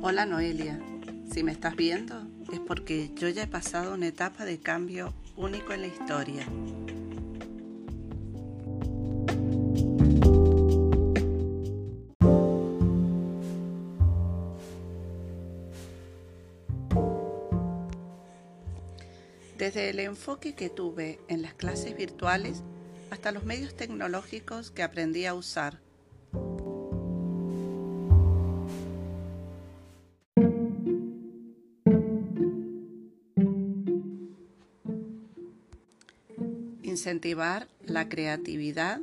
Hola Noelia, si me estás viendo es porque yo ya he pasado una etapa de cambio único en la historia. Desde el enfoque que tuve en las clases virtuales hasta los medios tecnológicos que aprendí a usar incentivar la creatividad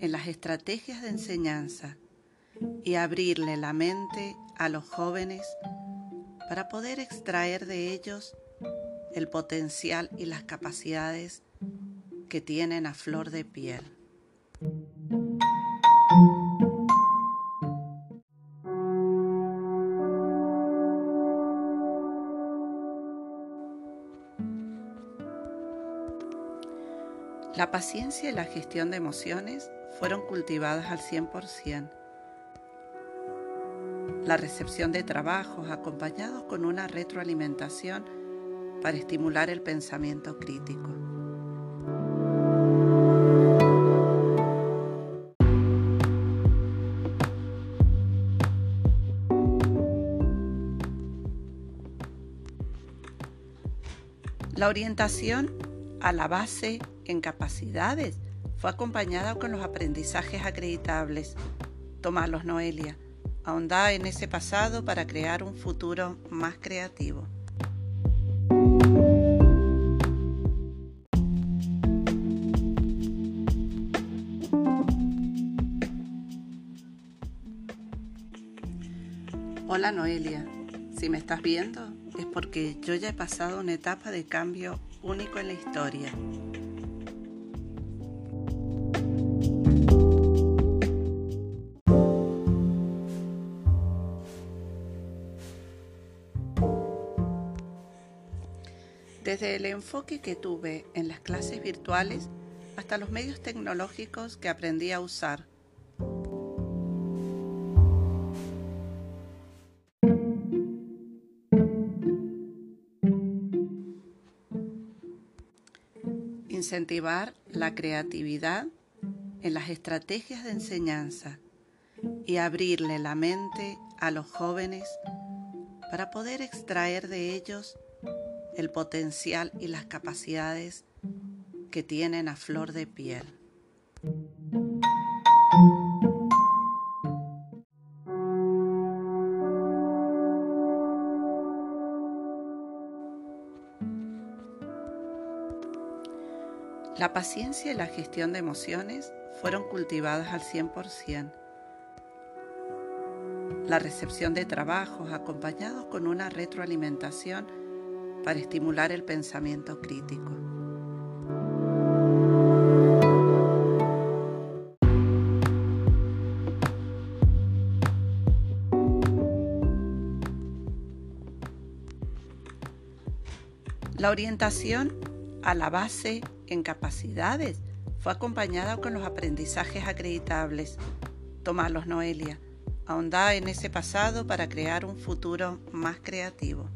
en las estrategias de enseñanza y abrirle la mente a los jóvenes para poder extraer de ellos el potencial y las capacidades que tienen a flor de piel. La paciencia y la gestión de emociones fueron cultivadas al 100%. La recepción de trabajos acompañados con una retroalimentación para estimular el pensamiento crítico. La orientación a la base en capacidades. Fue acompañada con los aprendizajes acreditables. Tomarlos, Noelia. Ahondá en ese pasado para crear un futuro más creativo. Hola Noelia, si me estás viendo es porque yo ya he pasado una etapa de cambio único en la historia. Desde el enfoque que tuve en las clases virtuales hasta los medios tecnológicos que aprendí a usar. Incentivar la creatividad en las estrategias de enseñanza y abrirle la mente a los jóvenes para poder extraer de ellos el potencial y las capacidades que tienen a flor de piel. La paciencia y la gestión de emociones fueron cultivadas al 100%. La recepción de trabajos acompañados con una retroalimentación para estimular el pensamiento crítico. La orientación a la base en capacidades fue acompañada con los aprendizajes acreditables. Tomarlos, Noelia. Ahondá en ese pasado para crear un futuro más creativo.